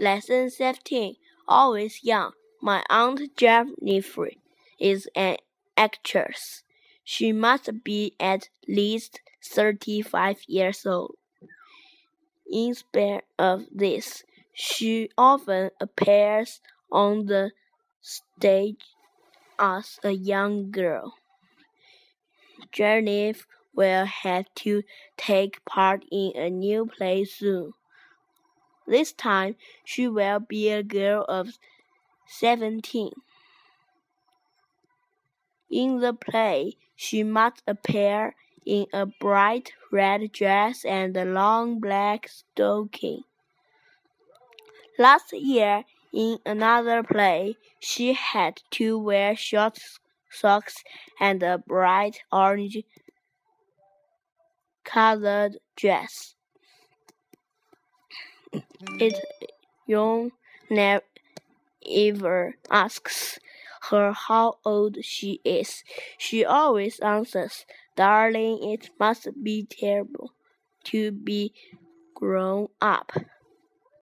Lesson 17 Always Young. My Aunt Jennifer is an actress. She must be at least 35 years old. In spite of this, she often appears on the stage as a young girl. Jennifer will have to take part in a new play soon. This time she will be a girl of seventeen. In the play, she must appear in a bright red dress and a long black stocking. Last year, in another play, she had to wear short socks and a bright orange colored dress. It Young never asks her how old she is. She always answers, Darling, it must be terrible to be grown up.